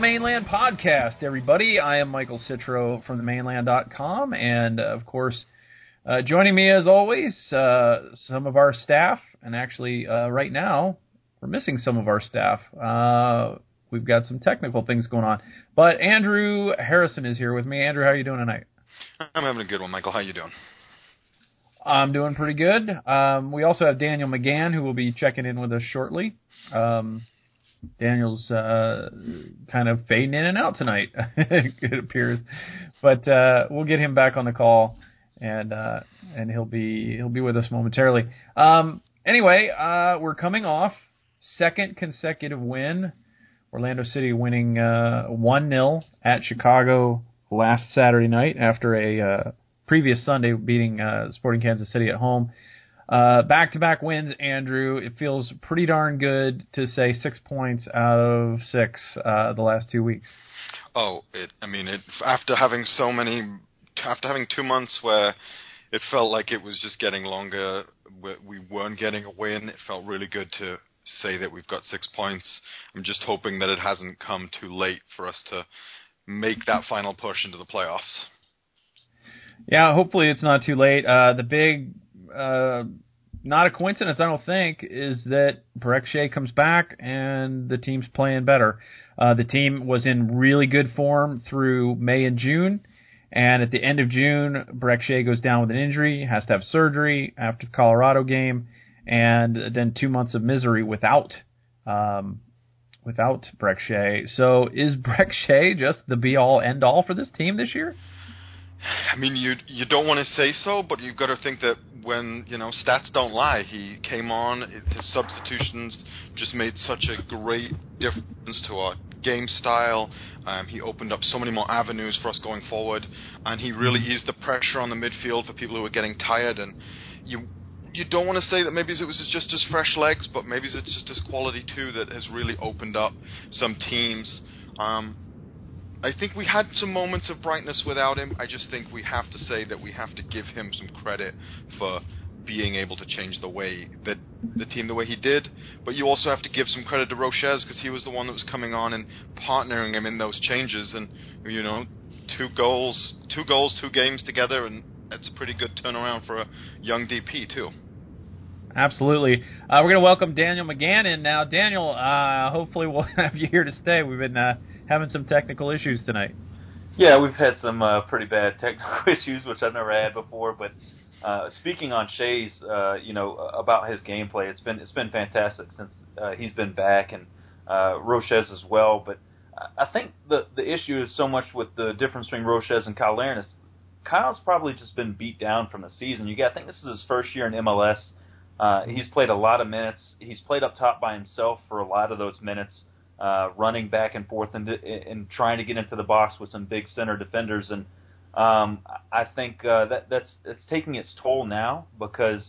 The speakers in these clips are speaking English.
Mane Land Podcast, everybody. I am Michael Citro from themaneland.com, and uh, of course, uh, joining me as always, uh, some of our staff, and actually, uh, right now, we're missing some of our staff. Uh, we've got some technical things going on, but Andrew Harrison is here with me. Andrew, how are you doing tonight? I'm having a good one, Michael. How are you doing? I'm doing pretty good. Um, we also have Daniel McGann, who will be checking in with us shortly. Um, Daniel's uh, kind of fading in and out tonight, it appears, but uh, we'll get him back on the call, and uh, and he'll be he'll be with us momentarily. Um, anyway, uh, we're coming off second consecutive win. Orlando City winning uh, one 0 at Chicago last Saturday night after a uh, previous Sunday beating Sporting Kansas City at home. Back to back wins, Andrew. It feels pretty darn good to say six points out of six uh, the last two weeks. Oh, it. I mean, it. After having so many, after having two months where it felt like it was just getting longer, we weren't getting a win. It felt really good to say that we've got six points. I'm just hoping that it hasn't come too late for us to make that final push into the playoffs. Yeah, hopefully it's not too late. Uh, the big uh, not a coincidence, I don't think, is that Brek Shea comes back and the team's playing better. Uh, the team was in really good form through May and June, and at the end of June, Brek Shea goes down with an injury, has to have surgery after the Colorado game, and then two months of misery without um, without Brek Shea. So is Brek Shea just the be all end all for this team this year? I mean, you you don't want to say so, but you've got to think that when you know stats don't lie. He came on, his substitutions just made such a great difference to our game style. Um, he opened up so many more avenues for us going forward, and he really mm-hmm. eased the pressure on the midfield for people who were getting tired. And you you don't want to say that maybe it was just his fresh legs, but maybe it's just his quality too that has really opened up some teams. Um, I think we had some moments of brightness without him. I just think we have to say that we have to give him some credit for being able to change the way that the team the way he did. But you also have to give some credit to Rochez because he was the one that was coming on and partnering him in those changes. And you know, two goals, two goals, two games together, and that's a pretty good turnaround for a young DP too. Absolutely. Uh, we're going to welcome Daniel McGann in now. Daniel, uh, hopefully we'll have you here to stay. We've been uh, having some technical issues tonight. Yeah, we've had some uh, pretty bad technical issues, which I've never had before. But uh, speaking on Shea's, uh, you know, about his gameplay, it's been it's been fantastic since uh, he's been back, and uh, Rochez as well. But I think the the issue is so much with the difference between Rochez and Cyle Larin Cyle's probably just been beat down from the season. You got, I think this is his first year in MLS. Uh, he's played a lot of minutes. He's played up top by himself for a lot of those minutes uh, running back and forth and, and trying to get into the box with some big center defenders. And um, I think uh, that that's it's taking its toll now because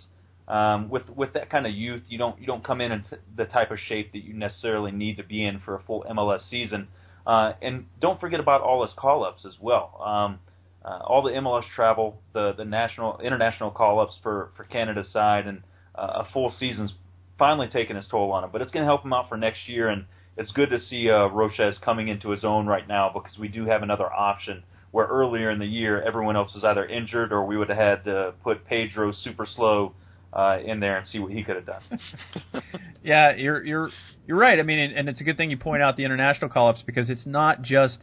um, with with that kind of youth, you don't you don't come in in the type of shape that you necessarily need to be in for a full MLS season. Uh, and don't forget about all his call ups as well. Um, uh, all the MLS travel, the the national international call ups for for Canada's side, and uh, a full season's finally taking its toll on him. But it's going to help him out for next year and it's good to see uh, Rochez coming into his own right now because we do have another option where earlier in the year everyone else was either injured or we would have had to put Pedro super slow uh, in there and see what he could have done. yeah, you're you're you're right. I mean, and it's a good thing you point out the international call-ups because it's not just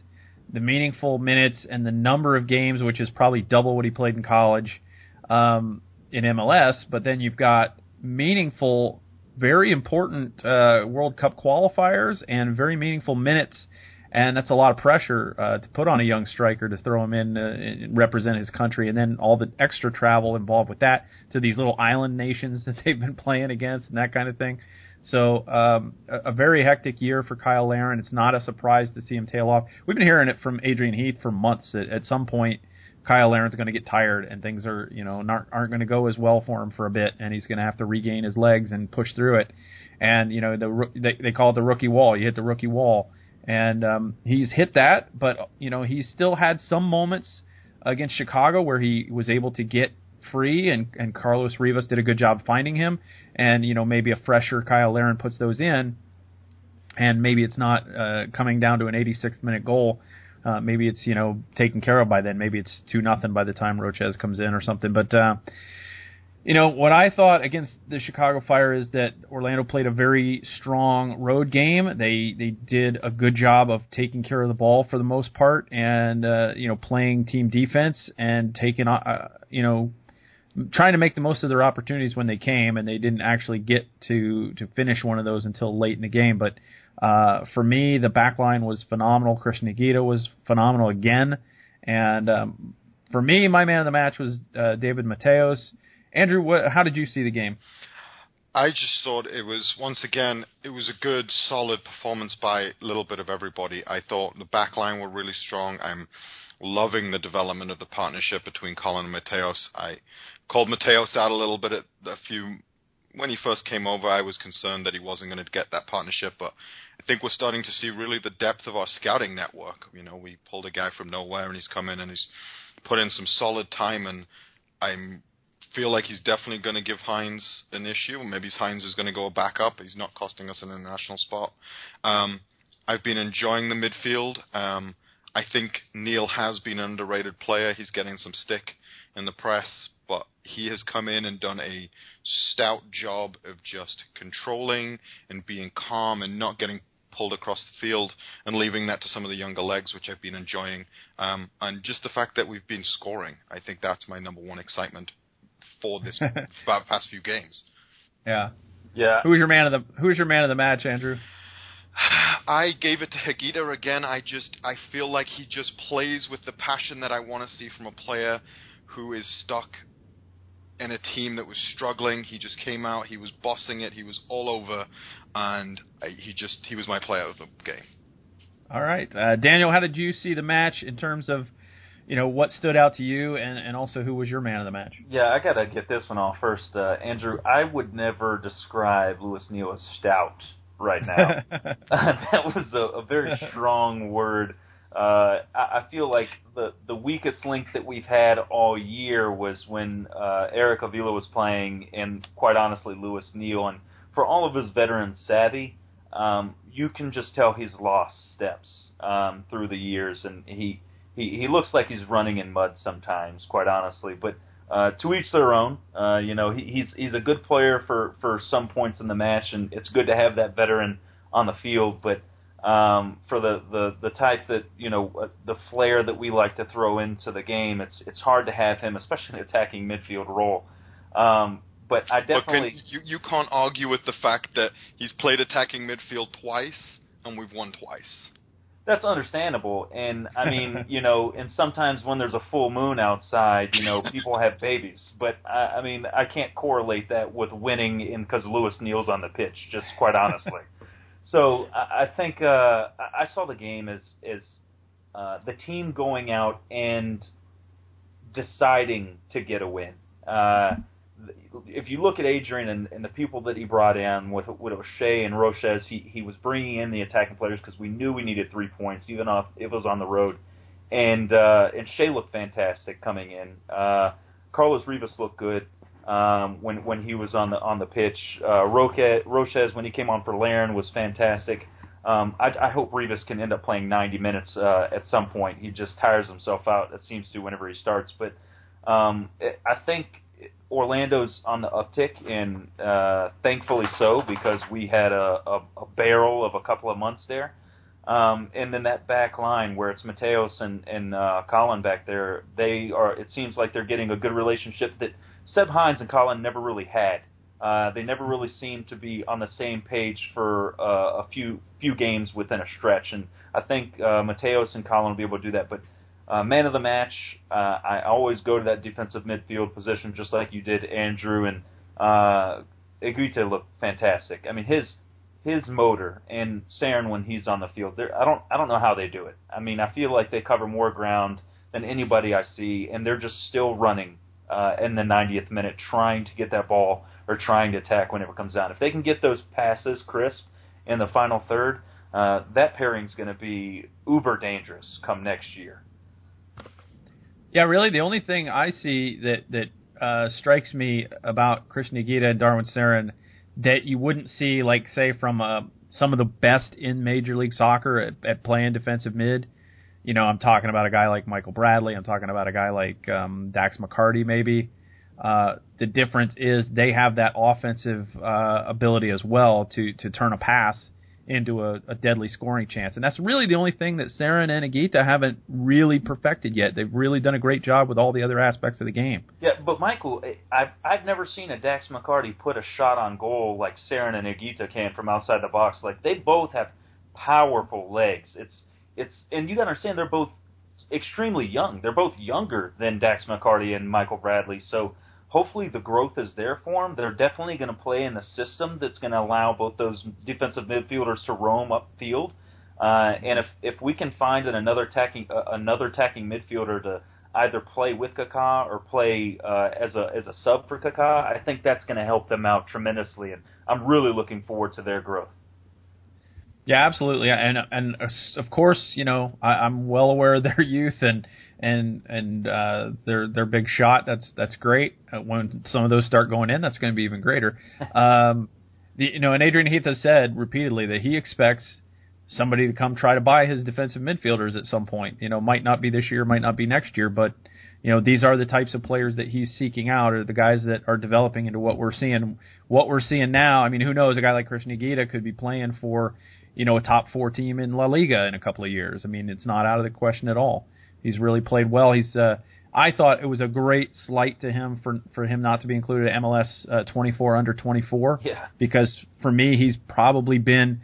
the meaningful minutes and the number of games, which is probably double what he played in college um, in MLS, but then you've got meaningful very important uh, World Cup qualifiers and very meaningful minutes, and that's a lot of pressure uh, to put on a young striker to throw him in uh, and represent his country, and then all the extra travel involved with that to these little island nations that they've been playing against and that kind of thing. So um, a, a very hectic year for Cyle Larin. It's not a surprise to see him tail off. We've been hearing it from Adrian Heath for months. At, at some point, Cyle Larin's going to get tired and things are you know not, aren't going to go as well for him for a bit, and he's going to have to regain his legs and push through it. And you know the they, they call it the rookie wall. You hit the rookie wall, and um, he's hit that, but you know he's still had some moments against Chicago where he was able to get free, and and Carlos Rivas did a good job finding him, and you know maybe a fresher Cyle Larin puts those in. and maybe it's not uh, coming down to an 86th minute goal. Uh, maybe it's you know taken care of by then. Maybe it's two nothing by the time Rochez comes in or something. But uh, you know what I thought against the Chicago Fire is that Orlando played a very strong road game. They they did a good job of taking care of the ball for the most part, and uh, you know playing team defense and taking uh, you know trying to make the most of their opportunities when they came, and they didn't actually get to to finish one of those until late in the game. But uh, for me, the back line was phenomenal. Cristian Higuita was phenomenal again, and um, for me, my man of the match was uh, David Mateos. Andrew, what, how did you see the game? I just thought it was once again it was a good solid performance by a little bit of everybody. I thought the back line were really strong. I'm loving the development of the partnership between Collin and Mateos. I called Mateos out a little bit at a few when he first came over. I was concerned that he wasn't going to get that partnership, but I think we're starting to see really the depth of our scouting network. You know, we pulled a guy from nowhere and he's come in and he's put in some solid time and I'm feel like he's definitely going to give Hines an issue. Maybe Hines is going to go back up. He's not costing us an international spot. Um, I've been enjoying the midfield. Um, I think Neal has been an underrated player. He's getting some stick in the press, but he has come in and done a stout job of just controlling and being calm and not getting pulled across the field and leaving that to some of the younger legs, which I've been enjoying. Um, and just the fact that we've been scoring, I think that's my number one excitement for this past few games. Yeah. Yeah. Who was your man of the Who was your man of the match, Andrew? I gave it to Higuita again. I just I feel like he just plays with the passion that I want to see from a player who is stuck in a team that was struggling. He just came out. He was bossing it. He was all over, and I, he just he was my player of the game. All right, uh, Daniel, how did you see the match in terms of you know what stood out to you, and and also who was your man of the match? Yeah, I gotta get this one off first, uh, Andrew. I would never describe Lewis Neal as stout right now. that was a, a very strong word. Uh, I, I feel like the the weakest link that we've had all year was when uh, Eric Avila was playing, and quite honestly, Lewis Neal. And for all of his veteran savvy, um, you can just tell he's lost steps um, through the years, and he he he looks like he's running in mud sometimes, quite honestly. But uh, to each their own. Uh, you know, he, he's he's a good player for for some points in the match, and it's good to have that veteran on the field. But um, for the, the the type that you know uh, the flair that we like to throw into the game, it's it's hard to have him, especially in attacking midfield role. Um, but I definitely can, you you can't argue with the fact that he's played attacking midfield twice and we've won twice that's understandable. And I mean, you know, and sometimes when there's a full moon outside, you know, people have babies. But I, I mean, I can't correlate that with winning in because Lewis Neal's on the pitch. Just quite honestly. So I, think uh, I saw the game as as uh, the team going out and deciding to get a win. Uh, if you look at Adrian and, and the people that he brought in with with O'Shea and Rochez, he he was bringing in the attacking players because we knew we needed three points, even if it was on the road. And uh, and Shea looked fantastic coming in. Uh, Carlos Rivas looked good um, when when he was on the on the pitch. Uh, Roque, Rochez when he came on for Larin was fantastic. Um, I, I hope Rivas can end up playing 90 minutes uh, at some point. He just tires himself out. It seems to whenever he starts. But um, I think Orlando's on the uptick, and uh, thankfully so because we had a, a, a barrel of a couple of months there. Um, and then that back line where it's Mateos and, and uh, Collin back there, they are. It seems like they're getting a good relationship that Seb Hines and Collin never really had. Uh, they never really seemed to be on the same page for uh, a few few games within a stretch, and I think uh, Mateos and Collin will be able to do that. But uh, man of the match, uh, I always go to that defensive midfield position, just like you did, Andrew. And uh, Higuita looked fantastic. I mean, his his motor and Cerén when he's on the field, I don't I don't know how they do it. I mean, I feel like they cover more ground than anybody I see, and they're just still running uh, in the 90th minute, trying to get that ball or trying to attack whenever it comes down. If they can get those passes crisp in the final third, uh, that pairing's going to be uber dangerous come next year. Yeah, really, the only thing I see that that uh, strikes me about Cristian Higuita and Darwin Cerén that you wouldn't see, like say from a some of the best in Major League Soccer at, at playing defensive mid. You know, I'm talking about a guy like Michael Bradley. I'm talking about a guy like um, Dax McCarty, maybe. Uh, the difference is they have that offensive uh, ability as well to to turn a pass into a, a deadly scoring chance. And that's really the only thing that Cerén and Higuita haven't really perfected yet. They've really done a great job with all the other aspects of the game. Yeah, but Michael, I've I've never seen a Dax McCarty put a shot on goal like Cerén and Higuita can from outside the box. Like they both have powerful legs. It's it's and you got to understand they're both extremely young. They're both younger than Dax McCarty and Michael Bradley. So hopefully the growth is there for them. They're definitely going to play in a system that's going to allow both those defensive midfielders to roam upfield. Uh, and if if we can find an another attacking uh, another attacking midfielder to either play with Kaká or play uh, as a as a sub for Kaká, I think that's going to help them out tremendously. And I'm really looking forward to their growth. Yeah, absolutely, and and uh, of course, you know, I, I'm well aware of their youth and and and uh, their their big shot. That's that's great. Uh, when some of those start going in, that's going to be even greater. Um, the, you know, and Adrian Heath has said repeatedly that he expects somebody to come try to buy his defensive midfielders at some point. You know, might not be this year, might not be next year, but you know, these are the types of players that he's seeking out, or the guys that are developing into what we're seeing. What we're seeing now, I mean, who knows? A guy like Cristian Higuita could be playing for, you know, a top four team in La Liga in a couple of years. I mean, it's not out of the question at all. He's really played well. He's uh, I thought it was a great slight to him for for him not to be included at MLS uh, 24 under 24. Yeah. Because for me, he's probably been,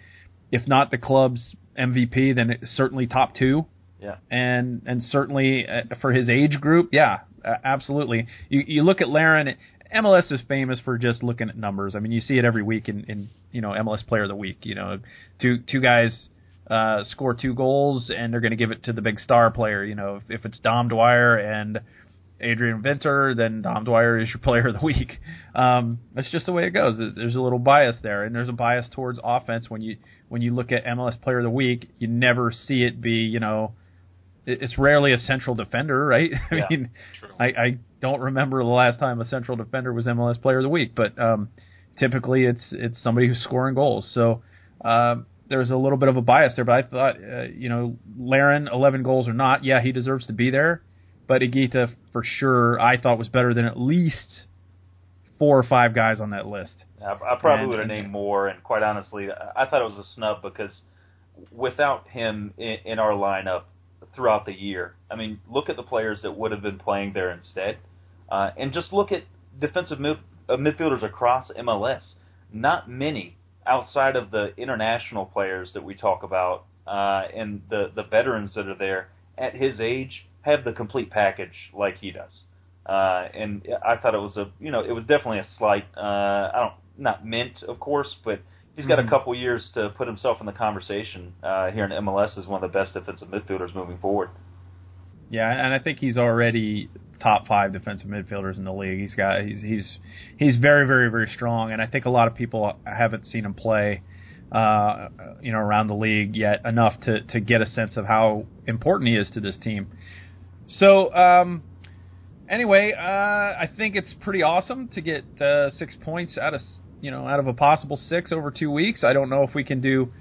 if not the club's MVP, then certainly top two. Yeah. And and certainly uh, for his age group, yeah, absolutely. You you look at Larin. MLS is famous for just looking at numbers. I mean, you see it every week in, in you know MLS Player of the Week. You know, two two guys uh, score two goals and they're going to give it to the big star player. You know, if, if it's Dom Dwyer and Adrian Venter, then Dom Dwyer is your player of the week. Um, that's just the way it goes. There's a little bias there, and there's a bias towards offense when you when you look at MLS Player of the Week. You never see it be, you know, it's rarely a central defender, right? I yeah, mean, I, I don't remember the last time a central defender was MLS Player of the Week, but um, typically it's it's somebody who's scoring goals. So um, there's a little bit of a bias there, but I thought, uh, you know, Larin, 11 goals or not, yeah, he deserves to be there. But Higuita, for sure, I thought was better than at least four or five guys on that list. I, I probably would have named more, and quite honestly, I thought it was a snub because without him in, in our lineup throughout the year, I mean, look at the players that would have been playing there instead, uh, and just look at defensive mid, uh, midfielders across MLS. Not many outside of the international players that we talk about uh, and the the veterans that are there at his age have the complete package like he does. Uh, and I thought it was a you know it was definitely a slight uh, I don't not meant of course but he's got mm-hmm. a couple years to put himself in the conversation uh, here in MLS as one of the best defensive midfielders moving forward. Yeah, and I think he's already top five defensive midfielders in the league. He's got he's he's he's very very very strong, and I think a lot of people haven't seen him play, uh, you know, around the league yet enough to to get a sense of how important he is to this team. So. Um, anyway, uh, I think it's pretty awesome to get uh, six points out of you know out of a possible six over two weeks. I don't know if we can do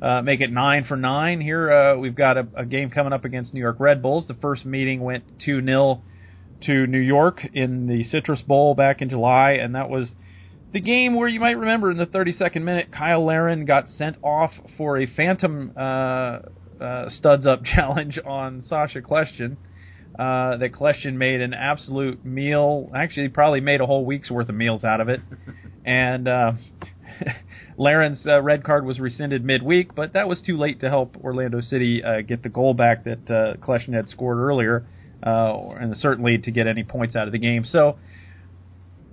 uh, make it nine for nine here. Uh, we've got a, a, game coming up against New York Red Bulls. The first meeting went two 0 to New York in the Citrus Bowl back in July, and that was the game where you might remember in the 32nd minute, Cyle Larin got sent off for a phantom uh, uh, studs up challenge on Sacha Kljestan. Uh, that Kljestan made an absolute meal. Actually, probably made a whole week's worth of meals out of it. and uh, Larin's uh, red card was rescinded midweek, but that was too late to help Orlando City uh, get the goal back that uh, had scored earlier uh, and certainly to get any points out of the game. So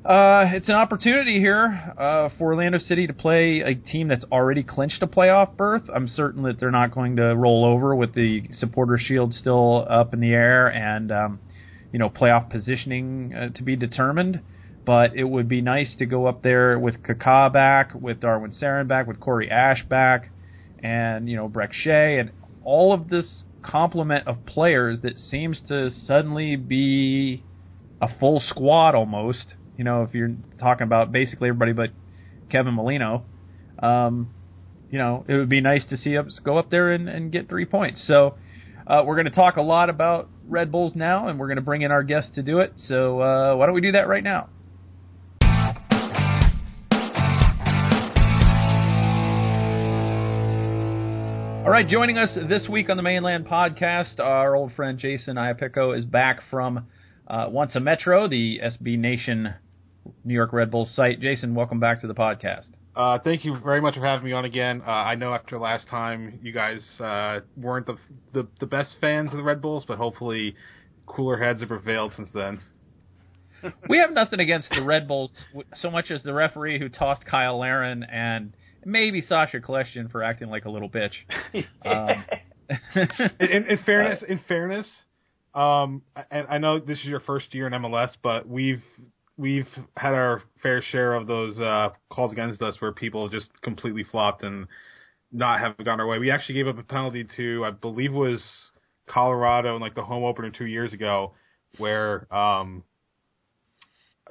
uh, it's an opportunity here uh, for Orlando City to play a team that's already clinched a playoff berth. I'm certain that they're not going to roll over with the supporter shield still up in the air and um, you know playoff positioning to be determined. But it would be nice to go up there with Kaká back, with Darwin Cerén back, with Corey Ashe back, and you know Brek Shea, and all of this complement of players that seems to suddenly be a full squad almost. You know, if you're talking about basically everybody but Kevin Molino, um, you know, it would be nice to see us go up there and, and get three points. So uh, we're going to talk a lot about Red Bulls now, and we're going to bring in our guest to do it. So uh, why don't we do that right now? All right, joining us this week on the Mane Land Podcast, our old friend Jason Iapicco is back from uh, Once a Metro, the SB Nation New York Red Bulls site. Jason, welcome back to the podcast. Uh, thank you very much for having me on again. Uh, I know after last time you guys uh, weren't the, the, the best fans of the Red Bulls, but hopefully cooler heads have prevailed since then. we have nothing against the Red Bulls so much as the referee who tossed Cyle Larin and maybe Sacha Kljestan for acting like a little bitch. um, in, in, in, fairness, in fairness, um, and I know this is your first year in MLS, but we've we've had our fair share of those uh, calls against us where people just completely flopped and not have gone our way. We actually gave up a penalty to, I believe, was Colorado in like the home opener two years ago, where um,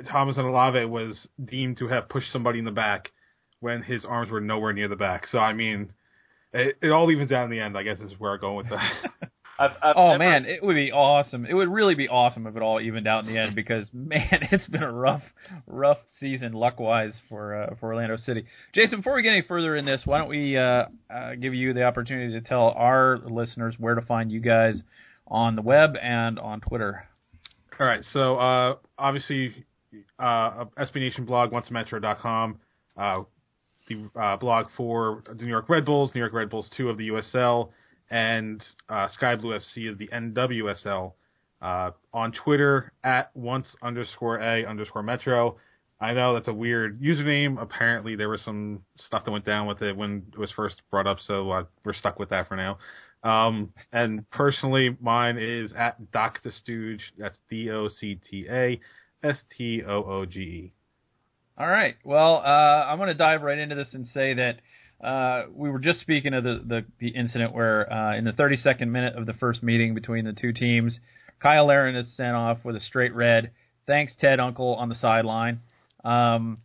Thomas Olave was deemed to have pushed somebody in the back when his arms were nowhere near the back. So I mean, it, it all evens out in the end. I guess is where I'm going with that. I've, I've oh never... man, it would be awesome. It would really be awesome if it all evened out in the end because man, it's been a rough, rough season luck wise for uh, for Orlando City. Jason, before we get any further in this, why don't we uh, uh, give you the opportunity to tell our listeners where to find you guys on the web and on Twitter. All right, so uh, obviously, uh, SB Nation blog, oncemetro.com. Uh, the uh, blog for the New York Red Bulls, New York Red Bulls 2 of the USL, and uh, Sky Blue FC of the NWSL. Uh, on Twitter at once underscore a underscore metro. I know that's a weird username. Apparently, there was some stuff that went down with it when it was first brought up, so uh, we're stuck with that for now. Um, and personally, mine is at Doc the Stooge. That's D O C T A S T O O G E. All right. Well, uh, I'm going to dive right into this and say that uh, we were just speaking of the the, the incident where uh, in the 32nd minute of the first meeting between the two teams, Cyle Larin is sent off with a straight red. Thanks Ted Unkel on the sideline. Um,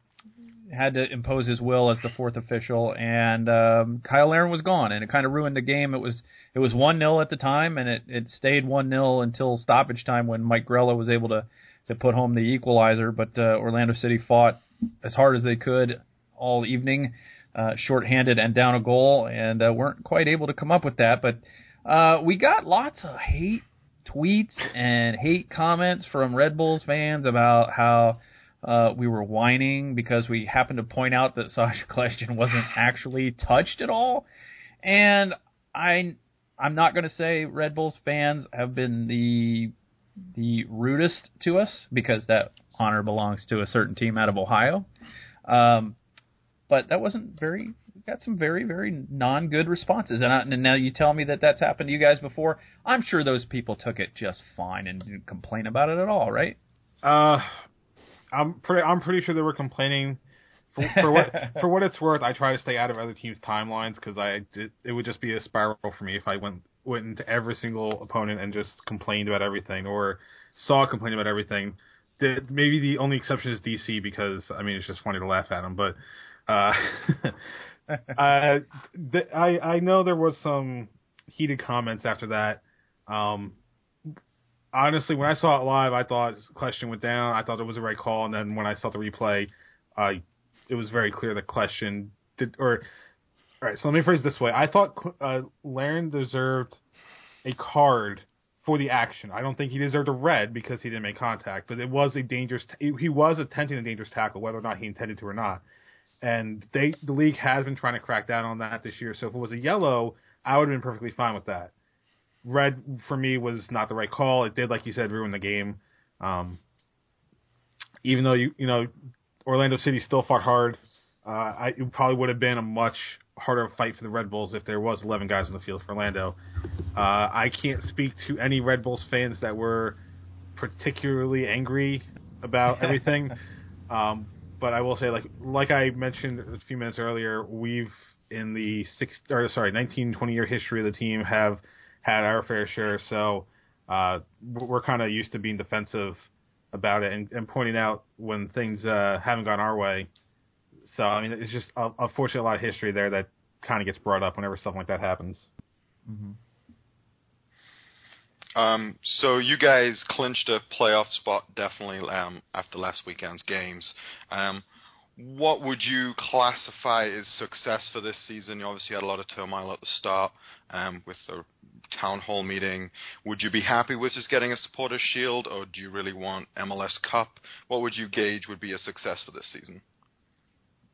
had to impose his will as the fourth official, and um, Cyle Larin was gone, and it kind of ruined the game. It was it was one 0 at the time, and it, it stayed one 0 until stoppage time when Mike Grella was able to to put home the equalizer. But uh, Orlando City fought as hard as they could all evening, uh, shorthanded and down a goal, and uh, weren't quite able to come up with that. But uh, we got lots of hate tweets and hate comments from Red Bulls fans about how uh, we were whining because we happened to point out that Sacha Kljestan wasn't actually touched at all. And I, I'm not going to say Red Bulls fans have been the the rudest to us because that honor belongs to a certain team out of Ohio. Um, but that wasn't very. Got some very very non good responses, and, I, and now you tell me that that's happened to you guys before. I'm sure those people took it just fine and didn't complain about it at all, right? Uh, I'm pretty. I'm pretty sure they were complaining. For, for what for what it's worth, I try to stay out of other teams' timelines because I it, it would just be a spiral for me if I went went into every single opponent and just complained about everything or saw complain about everything the, maybe the only exception is DC because I mean it's just funny to laugh at them. but uh, uh, the, I I know there was some heated comments after that. Um, honestly, when I saw it live, I thought Kljestan went down. I thought it was the right call, and then when I saw the replay, uh, it was very clear that Kljestan did. Or all right, so let me phrase this way: I thought uh, Larin deserved a card for the action. I don't think he deserved a red because he didn't make contact, but it was a dangerous. T- he was attempting a dangerous tackle, whether or not he intended to or not. And they, the league has been trying to crack down on that this year. So if it was a yellow, I would have been perfectly fine with that. Red for me was not the right call. It did, like you said, ruin the game. Um, even though you you know Orlando City still fought hard, uh, I, it probably would have been a much harder fight for the Red Bulls if there was 11 guys on the field for Orlando. Uh, I can't speak to any Red Bulls fans that were particularly angry about everything. um, but I will say, like like I mentioned a few minutes earlier, we've in the six or sorry 19 20 year history of the team have had our fair share. So uh, we're kind of used to being defensive about it and, and pointing out when things uh, haven't gone our way. So I mean, it's just unfortunately a lot of history there that kind of gets brought up whenever something like that happens. Mm-hmm. Um, so you guys clinched a playoff spot definitely um, after last weekend's games. Um, what would you classify as success for this season? You obviously had a lot of turmoil at the start um, with the town hall meeting. Would you be happy with just getting a supporters shield, or do you really want MLS Cup? What would you gauge would be a success for this season?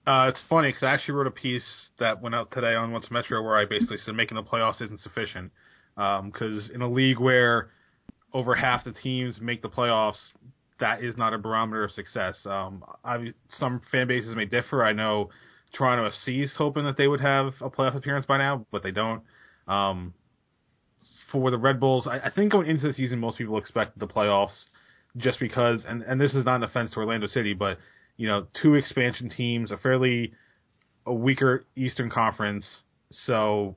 Uh, it's funny because I actually wrote a piece that went out today on Once Metro where I basically said making the playoffs isn't sufficient. Because um, in a league where over half the teams make the playoffs, that is not a barometer of success. Um, I, some fan bases may differ. I know Toronto FC is hoping that they would have a playoff appearance by now, but they don't. Um, for the Red Bulls, I, I think going into the season, most people expected the playoffs just because, and, and this is not an offense to Orlando City, but you know, two expansion teams, a fairly a weaker Eastern Conference, so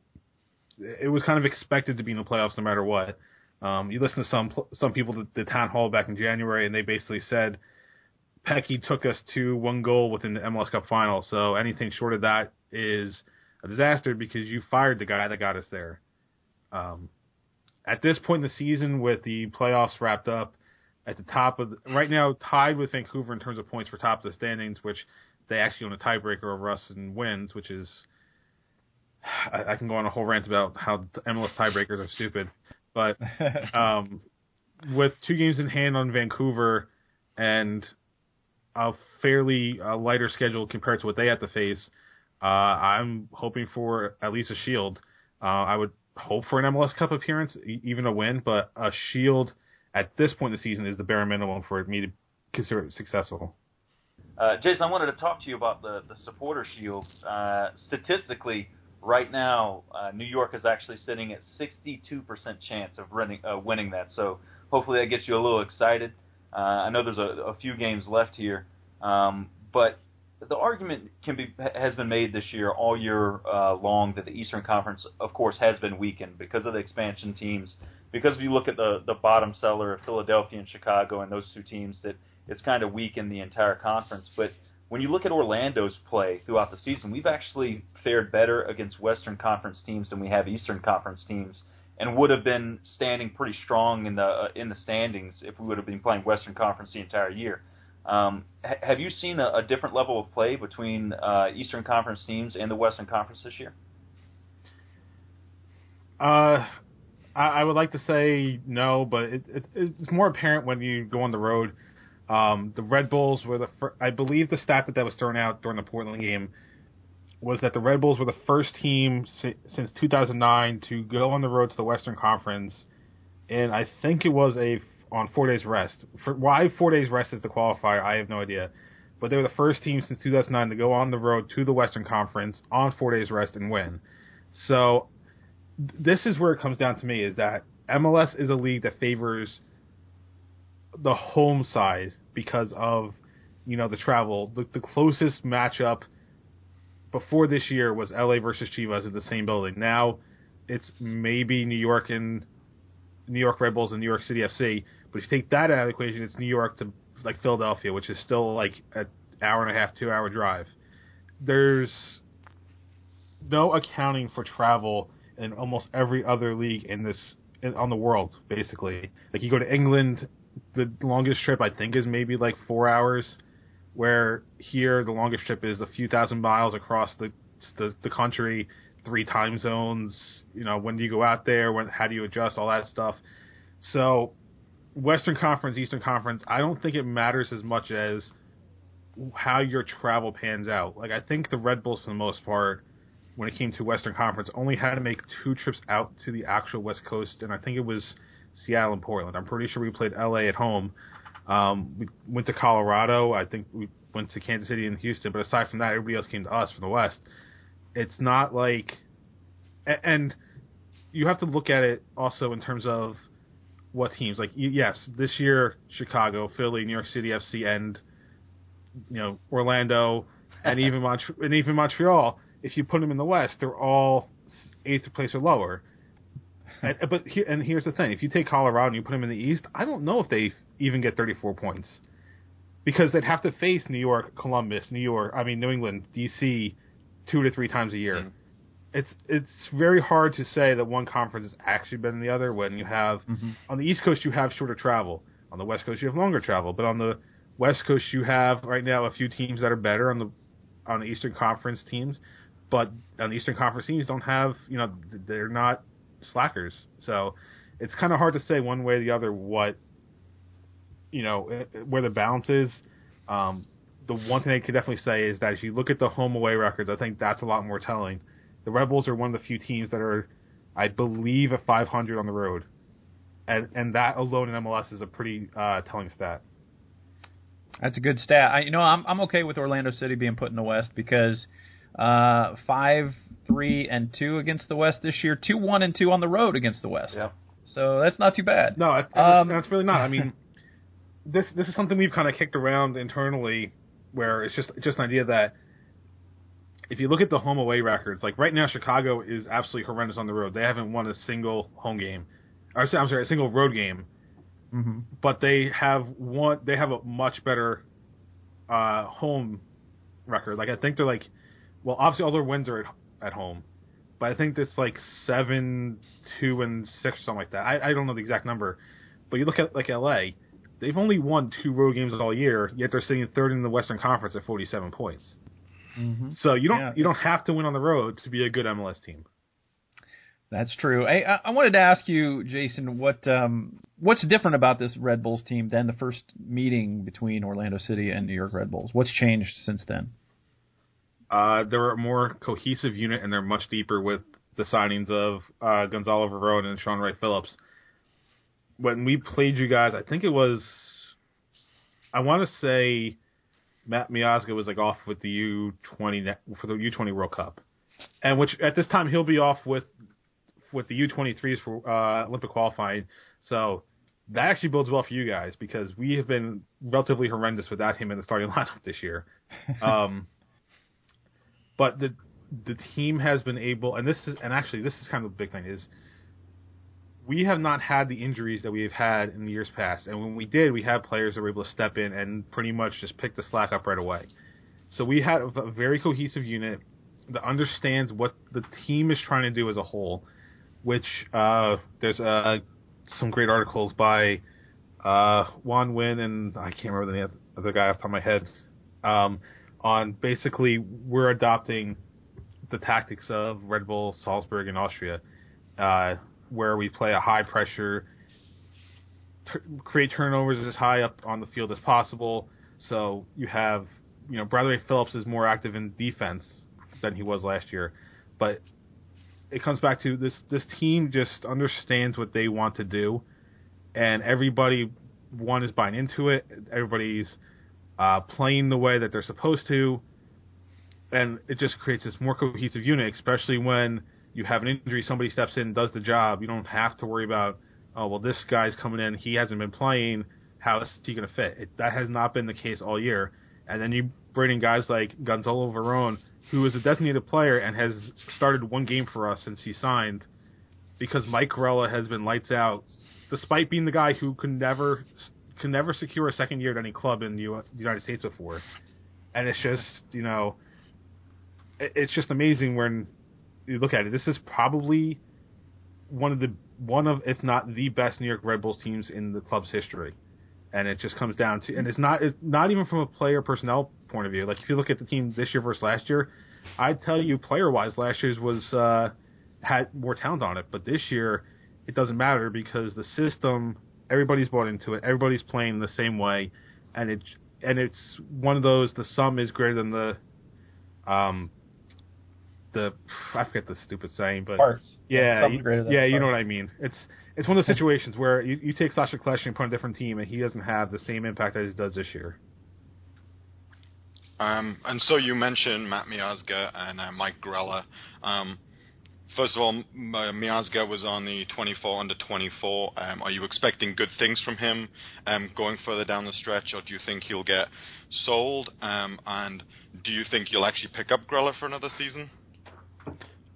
it was kind of expected to be in the playoffs no matter what. Um, you listen to some some people at the town hall back in January, and they basically said Petke took us to one goal within the MLS Cup final. So anything short of that is a disaster because you fired the guy that got us there. Um, at this point in the season, with the playoffs wrapped up, at the top of the, right now tied with Vancouver in terms of points for top of the standings, which they actually own a tiebreaker over us and wins, which is I, I, can go on a whole rant about how MLS tiebreakers are stupid, but um, with two games in hand on Vancouver and a fairly uh, lighter schedule compared to what they have to face, uh, I'm hoping for at least a shield. Uh, I would hope for an MLS Cup appearance, even a win, but a shield at this point in the season is the bare minimum for me to consider it successful. Uh, Jason, I wanted to talk to you about the the supporter shield. Uh, statistically, right now, uh, New York is actually sitting at 62% chance of running, uh, winning that. So hopefully that gets you a little excited. Uh, I know there's a, a few games left here, um, but the argument can be has been made this year all year uh, long that the Eastern Conference, of course, has been weakened because of the expansion teams. Because if you look at the the bottom seller of Philadelphia and Chicago and those two teams, that it's kind of weakened the entire conference. But when you look at Orlando's play throughout the season, we've actually fared better against Western Conference teams than we have Eastern Conference teams, and would have been standing pretty strong in the uh, in the standings if we would have been playing Western Conference the entire year. Um, ha- have you seen a, a, different level of play between uh, Eastern Conference teams and the Western Conference this year? Uh, I, I would like to say no, but it, it, it's more apparent when you go on the road. Um, the Red Bulls were the fir- I believe the stat that, that was thrown out during the Portland game was that the Red Bulls were the first team si- since 2009 to go on the road to the Western Conference, and I think it was a on four days rest. For why four days rest is the qualifier, I have no idea. But they were the first team since 2009 to go on the road to the Western Conference on four days rest and win. So this is where it comes down to me is that MLS is a league that favors the home side because of you know the travel. The, the closest matchup before this year was LA versus Chivas in the same building. Now it's maybe New York and New York Red Bulls and New York City FC. But if you take that out of the equation, it's New York to like Philadelphia, which is still like an hour and a half, two hour drive. There's no accounting for travel in almost every other league in this in, on the world, basically. Like you go to England, the longest trip I think is maybe like four hours, where here the longest trip is a few thousand miles across the the, the country three time zones. You know, when do you go out there? When how do you adjust? All that stuff. So, Western Conference, Eastern Conference, I don't think it matters as much as how your travel pans out. Like I think the Red Bulls, for the most part, when it came to Western Conference, only had to make two trips out to the actual West Coast, and I think it was Seattle and Portland. I'm pretty sure we played LA at home. Um, we went to Colorado. I think we went to Kansas City and Houston. But aside from that, everybody else came to us from the West it's not like, and you have to look at it also in terms of what teams. Like yes, this year Chicago, Philly, New York City FC, and you know Orlando, and even Mont- and even Montreal. If you put them in the West, they're all eighth place or lower. and, but here, and here's the thing: if you take Colorado and you put them in the East, I don't know if they even get 34 points because they'd have to face New York, Columbus, New York, I mean New England, DC, two to three times a year. Mm. It's it's very hard to say that one conference is actually better than the other when you have Mm-hmm. on the East Coast you have shorter travel, on the West Coast you have longer travel, but on the West Coast you have right now a few teams that are better on the on the Eastern Conference teams, but on the Eastern Conference teams don't have you know they're not slackers, so it's kind of hard to say one way or the other what you know eh, where the balance is. Um, the one thing I could definitely say is that if you look at the home away records, I think that's a lot more telling. The Red Bulls are one of the few teams that are, I believe, a 500 on the road, and and that alone in MLS is a pretty uh, telling stat. That's a good stat. I, you know, I'm I'm okay with Orlando City being put in the West because uh, five, three, and two against the West this year. Two, one, and two on the road against the West. Yeah. So that's not too bad. No, that's, Um, that's really not. I mean, this this is something we've kind of kicked around internally, where it's just just an idea that if you look at the home away records, like right now, Chicago is absolutely horrendous on the road. They haven't won a single home game, or I'm sorry, a single road game. Mm-hmm. But they have one. They have a much better uh, home record. Like I think they're like, well, obviously all their wins are at, at home, but I think it's like seven, two, and six or something like that. I, I don't know the exact number, but you look at like LA, they've only won two road games all year, yet they're sitting third in the Western Conference at 47 points. Mm-hmm. So you don't Yeah. you don't have to win on the road to be a good MLS team. That's true. I, I wanted to ask you, Jason, what um, what's different about this Red Bulls team than the first meeting between Orlando City and New York Red Bulls? What's changed since then? Uh, they're a more cohesive unit and they're much deeper with the signings of uh, Gonzalo and Shaun Wright-Phillips. When we played you guys, I think it was, I want to say, Matt Miazga was like off with the U twenty for the U twenty World Cup, and which at this time he'll be off with with the U twenty threes for uh, Olympic qualifying. So that actually builds well for you guys because we have been relatively horrendous without him in the starting lineup this year. Um, but the the team has been able, and this is, and actually this is kind of the big thing is, we have not had the injuries that we have had in the years past, and when we did, we had players that were able to step in and pretty much just pick the slack up right away. So we had a very cohesive unit that understands what the team is trying to do as a whole. Which uh, there's uh, some great articles by uh, Juan Win and I can't remember the other guy off the top of my head um, on basically we're adopting the tactics of Red Bull Salzburg in Austria, uh, where we play a high pressure, t- create turnovers as high up on the field as possible. So you have, you know, Bradley Phillips is more active in defense than he was last year, but it comes back to this this team just understands what they want to do, and everybody one is buying into it. Everybody's uh, playing the way that they're supposed to, and it just creates this more cohesive unit. Especially when you have an injury, somebody steps in, does the job. You don't have to worry about oh well, this guy's coming in, he hasn't been playing. How is he going to fit? It, that has not been the case all year. And then you bring in guys like Gonzalo Verón, who is a designated player and has started one game for us since he signed, because Mike Grella has been lights out, despite being the guy who could never could never secure a second year at any club in the United States before. And it's just you know, it's just amazing when you look at it. This is probably one of the one of if not the best New York Red Bulls teams in the club's history. And it just comes down to, and it's not it's not even from a player personnel point of view. Like if you look at the team this year versus last year, I'd tell you player wise, last year's was uh, had more talent on it, but this year it doesn't matter because the system, everybody's bought into it, everybody's playing the same way, and it and it's one of those the sum is greater than the um the I forget the stupid saying, but Parts. yeah, Something you- greater than yeah, you know what I mean. It's it's one of those situations where you, you take Sasha Klesch and put on a different team, and he doesn't have the same impact as he does this year. Um, and so you mentioned Matt Miazga and uh, Mike Grella. Um, first of all, M- uh, Miazga was on the 24 under 24. Um, are you expecting good things from him um, going further down the stretch, or do you think he'll get sold? Um, and do you think you'll actually pick up Grella for another season?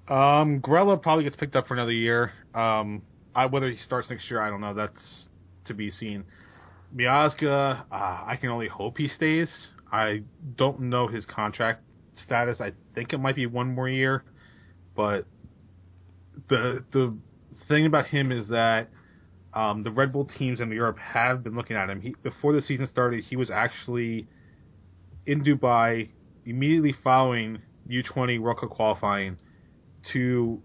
Um, Grella probably gets picked up for another year. Um, I, whether he starts next year, I don't know. That's to be seen. Miazga, uh, I can only hope he stays. I don't know his contract status. I think it might be one more year, but the the thing about him is that um, the Red Bull teams in Europe have been looking at him. He, before the season started, he was actually in Dubai immediately following U20 World Cup qualifying to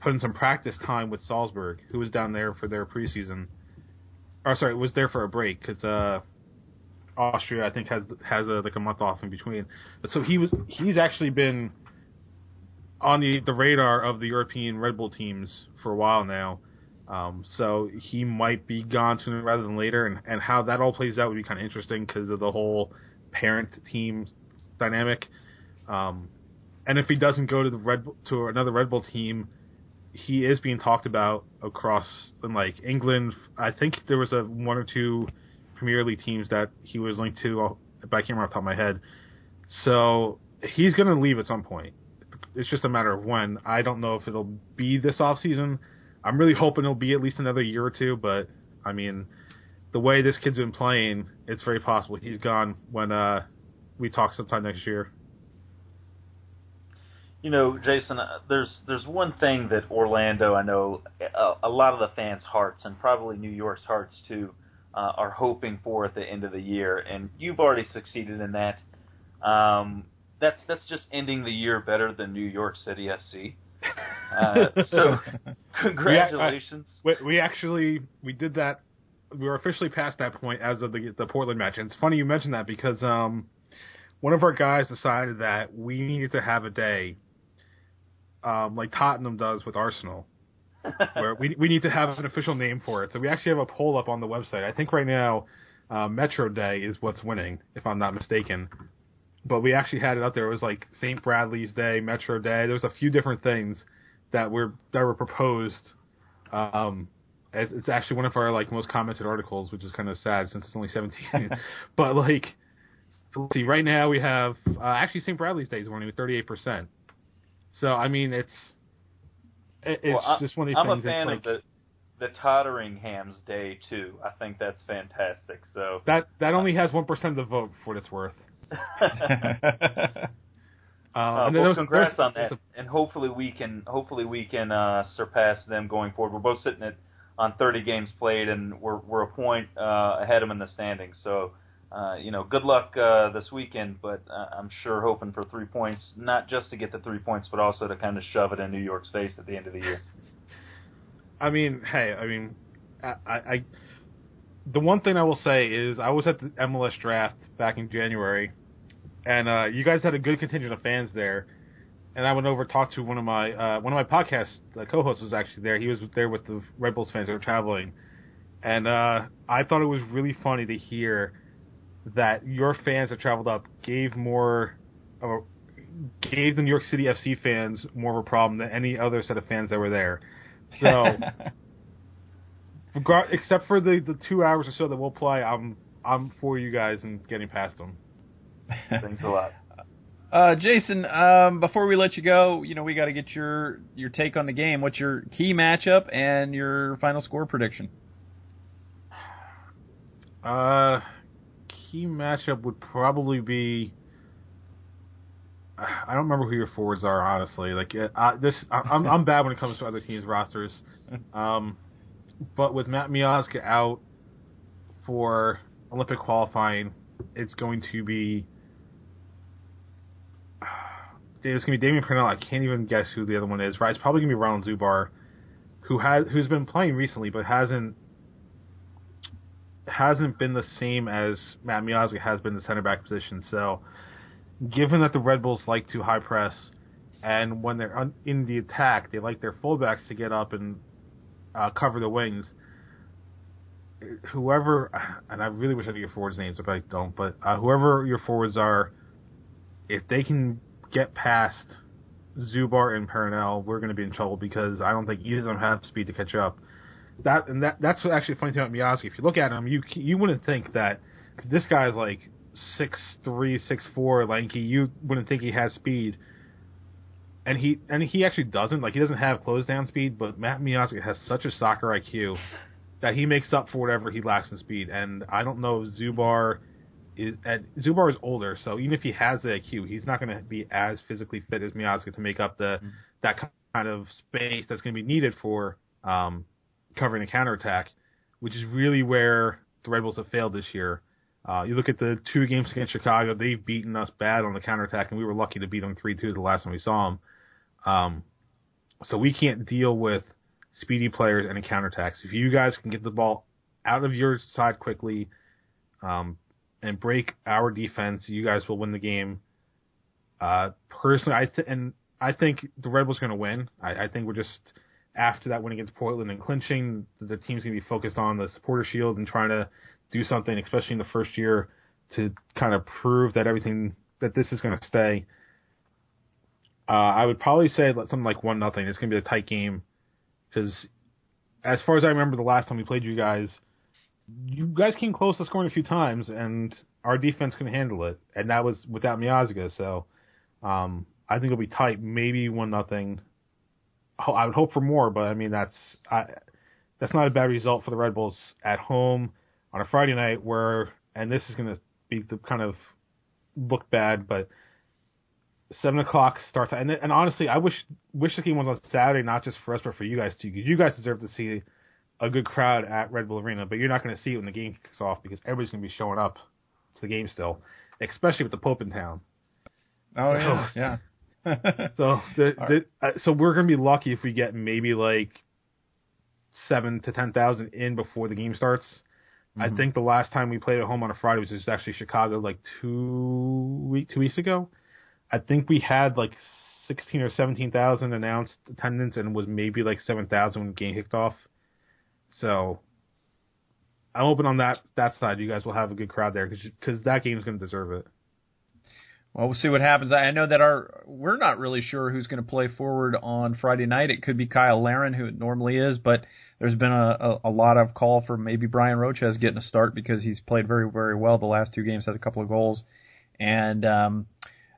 put in some practice time with Salzburg, who was down there for their preseason. Or sorry, was there for a break because uh, Austria I think has has a, like a month off in between. But so he was he's actually been on the the radar of the European Red Bull teams for a while now. Um, so he might be gone sooner rather than later, and, and how that all plays out would be kind of interesting because of the whole parent team dynamic. Um, and if he doesn't go to the Red Bull, to another Red Bull team, he is being talked about across in like England. I think there was a one or two Premier League teams that he was linked to, but I can't remember off the top of my head. So he's going to leave at some point. It's just a matter of when. I don't know if it'll be this off season. I'm really hoping it'll be at least another year or two, but I mean, the way this kid's been playing, it's very possible he's gone when uh, we talk sometime next year. You know, Jason, uh, there's there's one thing that Orlando, I know, a, a lot of the fans' hearts and probably New York's hearts too, uh, are hoping for at the end of the year, and you've already succeeded in that. Um, that's that's just ending the year better than New York City FC. Uh, so, congratulations. We, we actually we did that. We were officially past that point as of the the Portland match. And it's funny you mentioned that because um, one of our guys decided that we needed to have a day um, like Tottenham does with Arsenal, where we we need to have an official name for it. So we actually have a poll up on the website. I think right now, uh, Metro Day is what's winning, if I'm not mistaken. But we actually had it up there. It was like St. Bradley's Day, Metro Day. There was a few different things that were that were proposed. Um, it's, it's actually one of our like most commented articles, which is kind of sad since it's only 17. but like, so let's see. Right now we have uh, actually St. Bradley's Day is winning with 38 percent. So I mean, it's it's well, just one of these I'm things. I'm a fan like, of the the Totteringham's Day too. I think that's fantastic. So that that only has one percent of the vote for what it's worth. Uh, uh, well, congrats on that, and hopefully we can hopefully we can uh, surpass them going forward. We're both sitting at on 30 games played, and we're we're a point uh, ahead of them in the standings. So uh, you know, good luck uh, this weekend, but uh, I'm sure hoping for three points, not just to get the three points, but also to kind of shove it in New York's face at the end of the year. I mean, hey, I mean, I, I the one thing I will say is I was at the MLS draft back in January, and uh, you guys had a good contingent of fans there. And I went over to talk to one of my uh, one of my podcast uh, co-hosts was actually there. He was there with the Red Bulls fans that were traveling, and uh, I thought it was really funny to hear that your fans that traveled up gave more of a, gave the New York City FC fans more of a problem than any other set of fans that were there. So, except for the the two hours or so that we'll play, I'm I'm for you guys and getting past them. Thanks a lot. Uh, Jason, um, before we let you go, you know we got to get your your take on the game. What's your key matchup and your final score prediction? Uh, key matchup would probably be. I don't remember who your forwards are, honestly. Like uh, this, I'm I'm bad when it comes to other teams' rosters. Um, but with Matt Miazga out for Olympic qualifying, it's going to be. It's going to be Damien Perrinelle. I can't even guess who the other one is. Right, it's probably going to be Ronald Zubar, who has who's been playing recently, but hasn't hasn't been the same as Matt Miazga has been the center back position. So, given that the Red Bulls like to high press, and when they're in the attack, they like their fullbacks to get up and uh, cover the wings. Whoever, and I really wish I could get forwards' names, if I don't, but uh, whoever your forwards are, if they can get past Zubar and Perrinelle, we're going to be in trouble because I don't think either of them have speed to catch up that and that that's what actually funny thing about Miazga. If you look at him, you you wouldn't think that cause this guy's like six three, six four, lanky. You wouldn't think he has speed, and he and he actually doesn't. Like he doesn't have close down speed, but Matt Miazga has such a soccer IQ that he makes up for whatever he lacks in speed. And I don't know if Zubar is at Zubar is older, so even if he has the IQ, he's not going to be as physically fit as Miazga to make up the mm-hmm. that kind kind of space that's going to be needed for um, covering the counterattack, which is really where the Red Bulls have failed this year. Uh, you look at the two games against Chicago; they've beaten us bad on the counterattack, and we were lucky to beat them three two the last time we saw them. Um, so we can't deal with speedy players and counterattacks. If you guys can get the ball out of your side quickly, um, and break our defense, you guys will win the game. Uh, personally, I th- and I think the Red Bulls are going to win. I, I think we're just after that win against Portland and clinching, the team's going to be focused on the supporter shield and trying to do something, especially in the first year, to kind of prove that everything that this is going to stay. Uh, I would probably say something like one nothing. It's going to be a tight game because, as far as I remember, the last time we played you guys, you guys came close to scoring a few times, and our defense couldn't handle it, and that was without Miazga. So, um, I think it'll be tight, maybe one nothing. I would hope for more, but I mean that's I, that's not a bad result for the Red Bulls at home on a Friday night. Where and this is going to be the kind of look bad, but seven o'clock start time. And, and honestly, I wish wish the game was on Saturday, not just for us, but for you guys too, because you guys deserve to see a good crowd at Red Bull Arena, but you're not going to see it when the game kicks off because everybody's going to be showing up to the game still, especially with the Pope in town. Oh so, yeah, yeah. so the, the uh, so we're going to be lucky if we get maybe like seven to ten thousand in before the game starts. Mm-hmm. I think the last time we played at home on a Friday was actually Chicago, like two week two weeks ago. I think we had like sixteen or seventeen thousand announced attendance, and was maybe like seven thousand when the game kicked off. So I'm hoping on that that side you guys will have a good crowd there because because that game is going to deserve it. Well, we'll see what happens. I know that our we're not really sure who's going to play forward on Friday night. It could be Cyle Larin, who it normally is, but there's been a, a, a lot of call for maybe Bryan Rochez getting a start because he's played very very well the last two games, had a couple of goals, and um,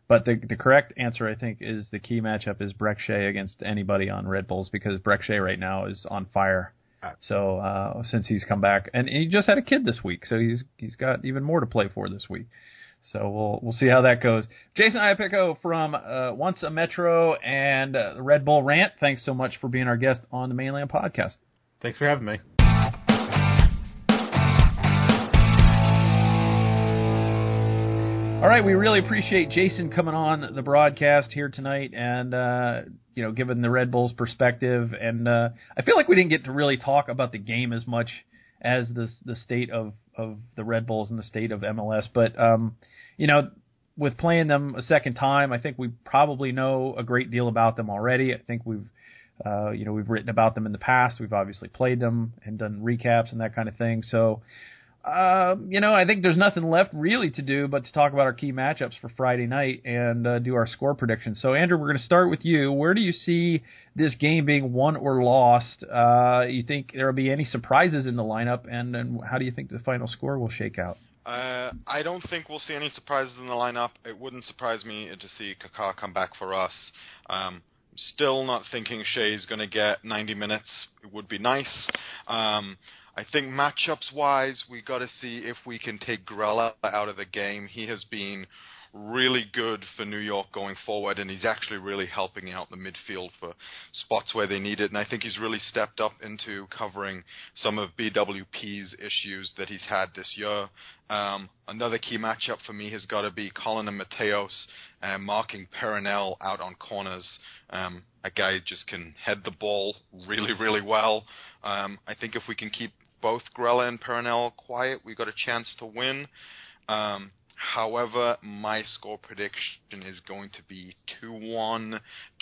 but the the correct answer I think is the key matchup is Brek Shea against anybody on Red Bulls because Brek Shea right now is on fire. So uh, since he's come back, and he just had a kid this week, so he's he's got even more to play for this week. So we'll we'll see how that goes. Jason Iapicco from uh, Once a Metro and uh, Red Bull Rant. Thanks so much for being our guest on the Mane Land Podcast. Thanks for having me. All right, we really appreciate Jason coming on the broadcast here tonight, and uh, you know, giving the Red Bulls perspective. And uh, I feel like we didn't get to really talk about the game as much as the the state of of the Red Bulls and the state of MLS. But um, you know, with playing them a second time, I think we probably know a great deal about them already. I think we've uh, you know we've written about them in the past. We've obviously played them and done recaps and that kind of thing. So uh, you know, I think there's nothing left really to do but to talk about our key matchups for Friday night and uh, do our score predictions. So, Andrew, we're going to start with you. Where do you see this game being won or lost? Uh, you think there will be any surprises in the lineup, and, and how do you think the final score will shake out? Uh, I don't think we'll see any surprises in the lineup. It wouldn't surprise me to see Kaká come back for us. Um, still not thinking Shea's going to get 90 minutes. It would be nice. Um, I think matchups wise, we got to see if we can take Grella out of the game. He has been really good for New York going forward, and he's actually really helping out the midfield for spots where they need it. And I think he's really stepped up into covering some of BWP's issues that he's had this year. Um, another key matchup for me has got to be Collin and Mateos uh, marking Perrinelle out on corners. Um, a guy just can head the ball really, really well. Um, I think if we can keep both Grella and Perrinelle quiet, we got a chance to win. Um, however, my score prediction is going to be 2 1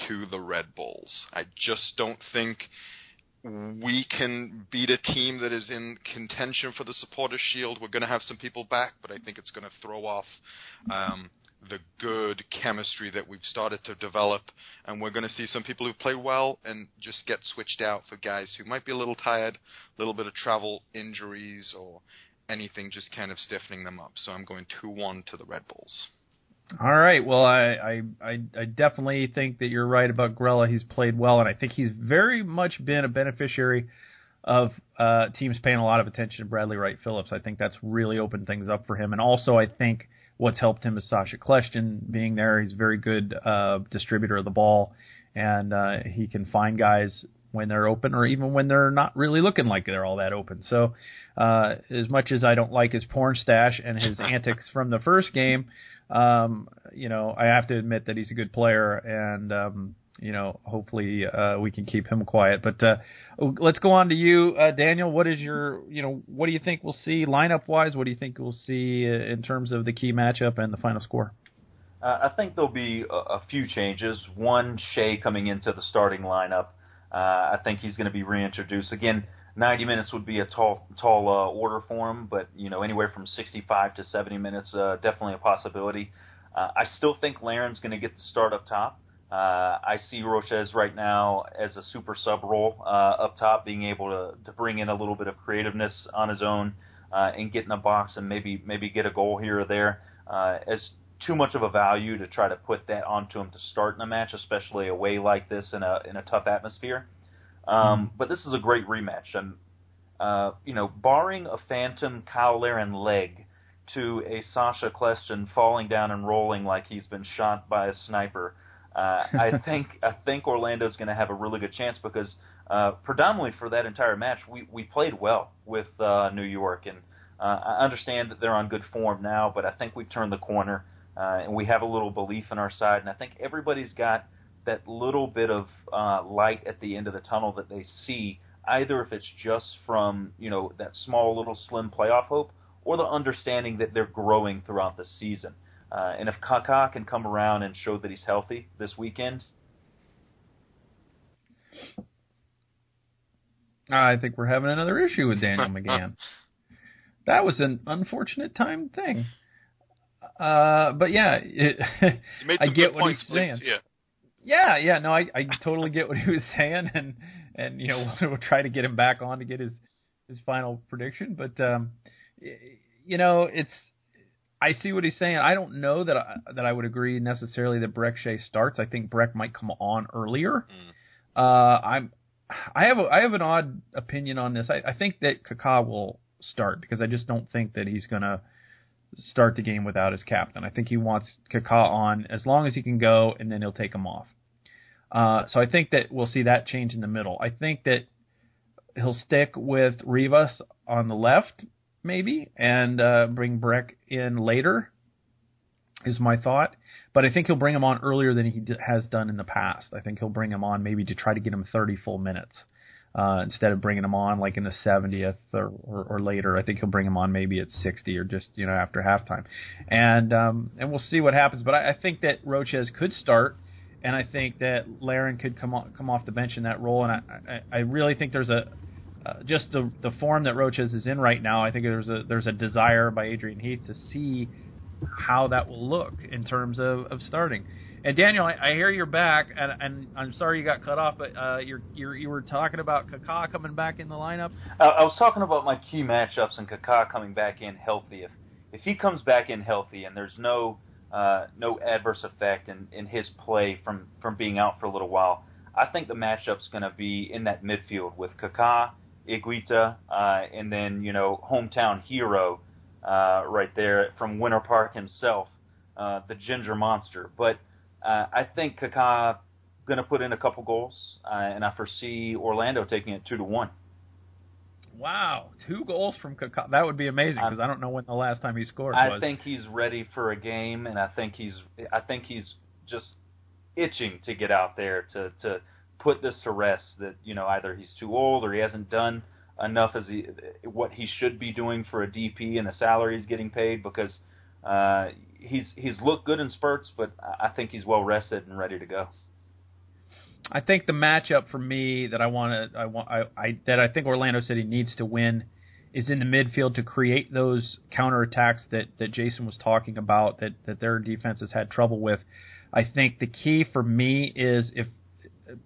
to the Red Bulls. I just don't think we can beat a team that is in contention for the supporter shield. We're going to have some people back, but I think it's going to throw off um, the good chemistry that we've started to develop, and we're going to see some people who play well and just get switched out for guys who might be a little tired, a little bit of travel injuries or anything just kind of stiffening them up. So I'm going two one to the Red Bulls. All right. Well, I, I I definitely think that you're right about Grella. He's played well, and I think he's very much been a beneficiary of uh, teams paying a lot of attention to Bradley Wright Phillips. I think that's really opened things up for him, and also I think what's helped him is Sacha Kljestan being there. He's a very good uh, distributor of the ball, and uh, he can find guys when they're open or even when they're not really looking like they're all that open. So, uh, as much as I don't like his porn stash and his antics from the first game, um, you know, I have to admit that he's a good player and, um, you know, hopefully uh, we can keep him quiet. But uh, let's go on to you, uh, Daniel. What is your, you know, what do you think we'll see lineup wise? What do you think we'll see uh, in terms of the key matchup and the final score? Uh, I think there'll be a, a few changes. One, Shea coming into the starting lineup. Uh, I think he's going to be reintroduced again. 90 minutes would be a tall, tall order for him, but you know anywhere from 65 to 70 minutes, uh, definitely a possibility. I still think Larin's going to get the start up top. Uh, I see Rochez right now as a super sub role uh, up top, being able to, to bring in a little bit of creativeness on his own uh, and get in the box and maybe maybe get a goal here or there. Uh, as too much of a value to try to put that onto him to start in a match, especially away like this in a in a tough atmosphere. Um, mm-hmm. But this is a great rematch, and uh, you know, barring a phantom Cyle Larin leg to a Sacha Kljestan falling down and rolling like he's been shot by a sniper, uh, I think I think Orlando's going to have a really good chance because uh, predominantly for that entire match, we we played well with uh, New York, and uh, I understand that they're on good form now, but I think we've turned the corner uh, and we have a little belief in our side. And I think everybody's got that little bit of uh, light at the end of the tunnel that they see, either if it's just from you know that small little slim playoff hope, or the understanding that they're growing throughout the season. Uh, and if Kaká can come around and show that he's healthy this weekend, I think we're having another issue with Daniel McGann. that was an unfortunate time thing. Uh, but yeah, it, I get what points, he's saying. Yeah. Yeah, yeah, no, I, I totally get what he was saying, and and you know we'll, we'll try to get him back on to get his his final prediction, but um, you know it's I see what he's saying. I don't know that I, that I would agree necessarily that Brek Shea starts. I think Brek might come on earlier. Mm. Uh, I'm I have a, I have an odd opinion on this. I, I think that Kaká will start because I just don't think that he's gonna start the game without his captain. I think he wants Kaká on as long as he can go, and then he'll take him off. Uh, so I think that we'll see that change in the middle. I think that he'll stick with Rivas on the left, maybe, and uh, bring Brek in later. Is my thought, but I think he'll bring him on earlier than he has done in the past. I think he'll bring him on maybe to try to get him 30 full minutes uh, instead of bringing him on like in the 70th or, or, or, later. I think he'll bring him on maybe at 60 or just you know after halftime, and um, and we'll see what happens. But I, I think that Rochez could start, and I think that Larin could come on, come off the bench in that role, and I I, I really think there's a uh, just the the form that Rochez is in right now. I think there's a there's a desire by Adrian Heath to see how that will look in terms of, of starting. And Daniel, I, I hear you're back, and, and, I'm sorry you got cut off, but uh, you're, you're, you were talking about Kaká coming back in the lineup. I, I was talking about my key matchups and Kaká coming back in healthy. If if he comes back in healthy and there's no uh, no adverse effect in, in his play from from being out for a little while, I think the matchup's going to be in that midfield with Kaká, Higuita, uh, and then you know hometown hero uh, right there from Winter Park himself, uh, the Ginger Monster, but uh, I think Kaká going to put in a couple goals, uh, and I foresee Orlando taking it two to one. Wow, two goals from Kaká. That would be amazing because I don't know when the last time he scored I was. think he's ready for a game, and I think he's I think he's just itching to get out there to to put this to rest. That you know either he's too old or he hasn't done enough as he what he should be doing for a DP and the salary he's getting paid because uh, he's he's looked good in spurts, but I think he's well rested and ready to go. I think the matchup for me that I want to I want I, I that I think Orlando City needs to win is in the midfield to create those counterattacks that that Jason was talking about that that their defenses had trouble with. I think the key for me is if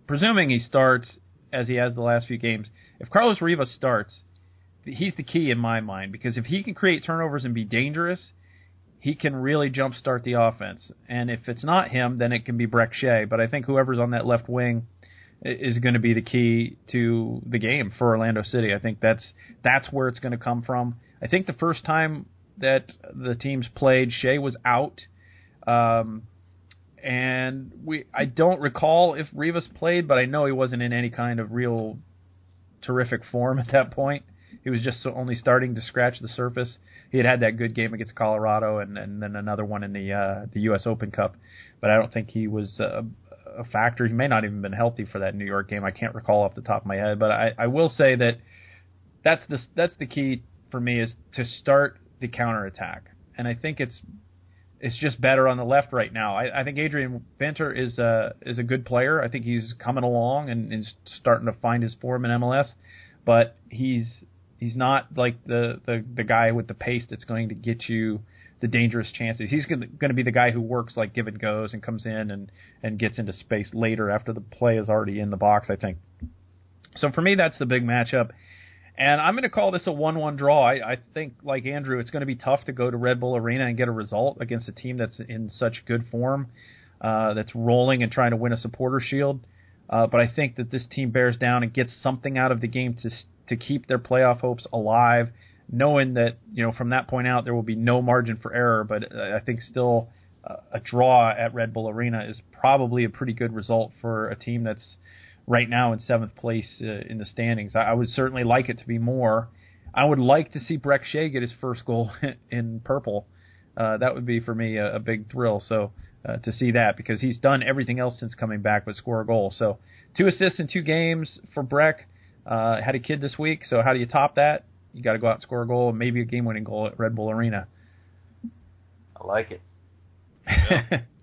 presuming he starts as he has the last few games, if Carlos Rivas starts, he's the key in my mind because if he can create turnovers and be dangerous, he can really jumpstart the offense. And if it's not him, then it can be Brek Shea. But I think whoever's on that left wing is going to be the key to the game for Orlando City. I think that's that's where it's going to come from. I think the first time that the teams played, Shea was out, um, and we I don't recall if Rivas played, but I know he wasn't in any kind of real terrific form at that point. He was just only starting to scratch the surface. He had had that good game against Colorado, and, and then another one in the uh, the U.S. Open Cup, but I don't think he was a factor. He may not even been healthy for that New York game. I can't recall off the top of my head, but I, I will say that that's the that's the key for me is to start the counterattack, and I think it's it's just better on the left right now. I, I think Adrian Winter is a is a good player. I think he's coming along and is starting to find his form in MLS, but he's he's not like the the the guy with the pace that's going to get you the dangerous chances. He's going to be the guy who works like give and goes and comes in and and gets into space later after the play is already in the box. I think. So for me, that's the big matchup. And I'm going to call this a 1 1 draw. I, I think, like Andrew, it's going to be tough to go to Red Bull Arena and get a result against a team that's in such good form, uh, that's rolling and trying to win a supporter shield. Uh, but I think that this team bears down and gets something out of the game to to keep their playoff hopes alive, knowing that you know from that point out there will be no margin for error. But I think still uh, a draw at Red Bull Arena is probably a pretty good result for a team that's right now in seventh place uh, in the standings. I, I, would certainly like it to be more. I would like to see Brek Shea get his first goal in purple. Uh, that would be for me a, a big thrill. So uh, to see that because he's done everything else since coming back but score a goal. So two assists in two games for Brek. Uh, had a kid this week. So how do you top that? You got to go out and score a goal and maybe a game-winning goal at Red Bull Arena. I like it. Yeah.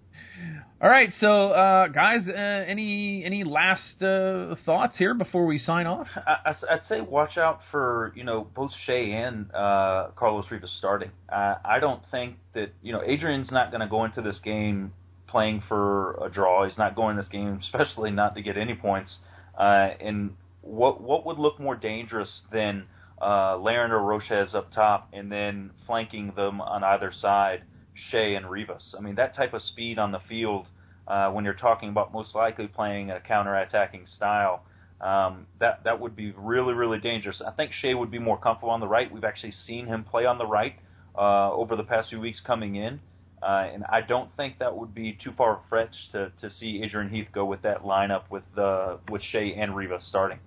All right, so uh, guys, uh, any any last uh, thoughts here before we sign off? I, would say watch out for you know both Shea and uh, Carlos Rivas starting. I don't think that you know Adrian's not going to go into this game playing for a draw. He's not going this game, especially not to get any points. Uh, and what what would look more dangerous than uh, Larin or Rochez up top, and then flanking them on either side? Shea and Rivas. I mean, that type of speed on the field uh, when you're talking about most likely playing a counter-attacking style, um, that that would be really really dangerous. I think Shea would be more comfortable on the right. We've actually seen him play on the right uh, over the past few weeks coming in, uh, and I don't think that would be too far fetched to to see Adrian Heath go with that lineup with uh, with Shea and Rivas starting.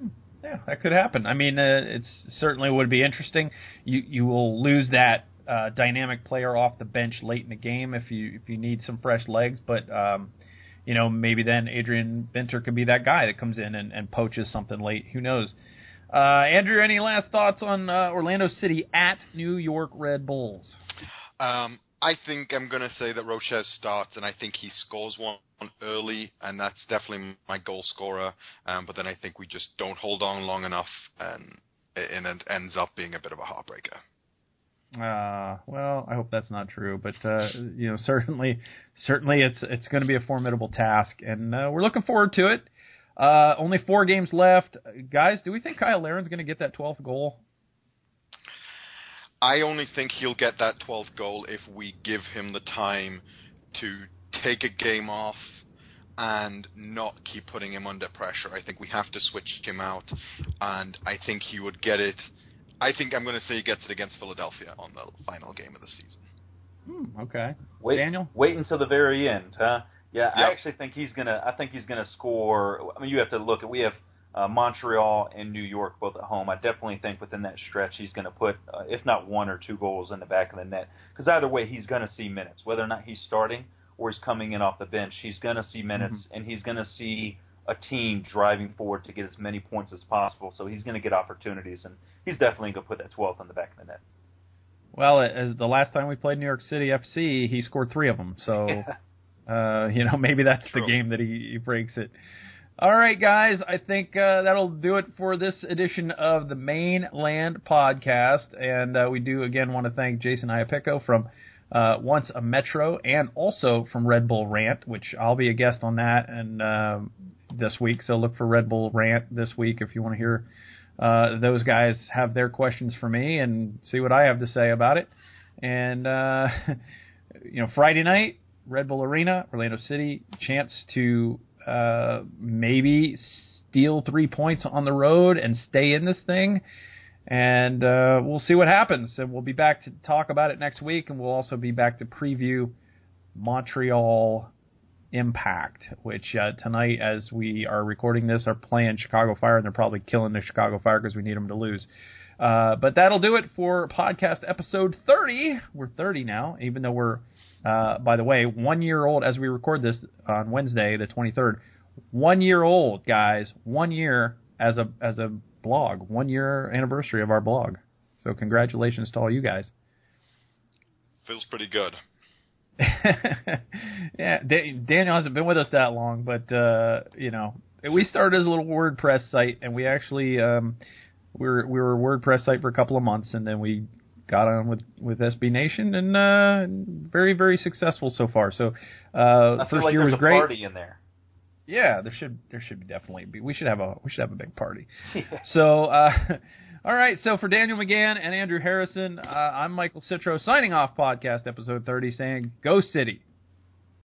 Hmm. Yeah, that could happen. I mean, uh, it's certainly would be interesting. You you will lose that uh, dynamic player off the bench late in the game if you if you need some fresh legs. But um, you know maybe then Adrian Winter could be that guy that comes in and, and poaches something late. Who knows? Uh, Andrew, any last thoughts on uh, Orlando City at New York Red Bulls? Um, I think I'm going to say that Rochez starts, and I think he scores one early, and that's definitely my goal scorer. Um, but then I think we just don't hold on long enough, and, and it ends up being a bit of a heartbreaker. Uh, well, I hope that's not true, but uh, you know, certainly, certainly, it's it's going to be a formidable task, and uh, we're looking forward to it. Uh, only four games left, guys. Do we think Cyle Larin's going to get that twelfth goal? I only think he'll get that twelfth goal if we give him the time to take a game off and not keep putting him under pressure. I think we have to switch him out, and I think he would get it I think I'm going to say he gets it against Philadelphia on the final game of the season. Hmm, okay. Wait, Daniel, wait until the very end, huh? Yeah, yep. I actually think he's gonna. I think he's gonna score. I mean, you have to look at. We have uh, Montreal and New York both at home. I definitely think within that stretch he's going to put, uh, if not one or two goals in the back of the net. Because either way, he's going to see minutes, whether or not he's starting or he's coming in off the bench. He's going to see minutes, mm-hmm. and he's going to see a team driving forward to get as many points as possible. So he's going to get opportunities, and he's definitely going to put that 12th on the back of the net. Well, as the last time we played New York City FC, he scored three of them. So, yeah. uh, you know, maybe that's True. the game that he, he breaks it. All right, guys, I think uh, that'll do it for this edition of the Mane Land Podcast. And uh, we do again want to thank Jason Iapicco from uh, Once a Metro and also from Red Bull Rant, which I'll be a guest on that and uh, this week. So look for Red Bull Rant this week if you want to hear uh, those guys have their questions for me and see what I have to say about it. And uh, you know, Friday night, Red Bull Arena, Orlando City, chance to uh, maybe steal three points on the road and stay in this thing. And uh, we'll see what happens. And we'll be back to talk about it next week, and we'll also be back to preview Montreal Impact, which uh, tonight, as we are recording this, are playing Chicago Fire, and they're probably killing the Chicago Fire because we need them to lose. Uh, but that'll do it for podcast episode 30. We're 30 now, even though we're, uh, by the way, one year old as we record this on Wednesday, the 23rd. One year old, guys. One year as a as a blog. One year anniversary of our blog. So congratulations to all you guys. Feels pretty good. yeah, Daniel hasn't been with us that long, but uh, you know, we started as a little WordPress site, and we actually um, we were we were a WordPress site for a couple of months, and then we got on with with SB Nation, and uh, very very successful so far. So uh, first like year was great. party in there. Yeah, there should there should definitely be. We should have a we should have a big party. So, uh, all right. So for Daniel McGann and Andrew Harrison, uh, I'm Michael Citro signing off. Podcast episode 30, saying Go City.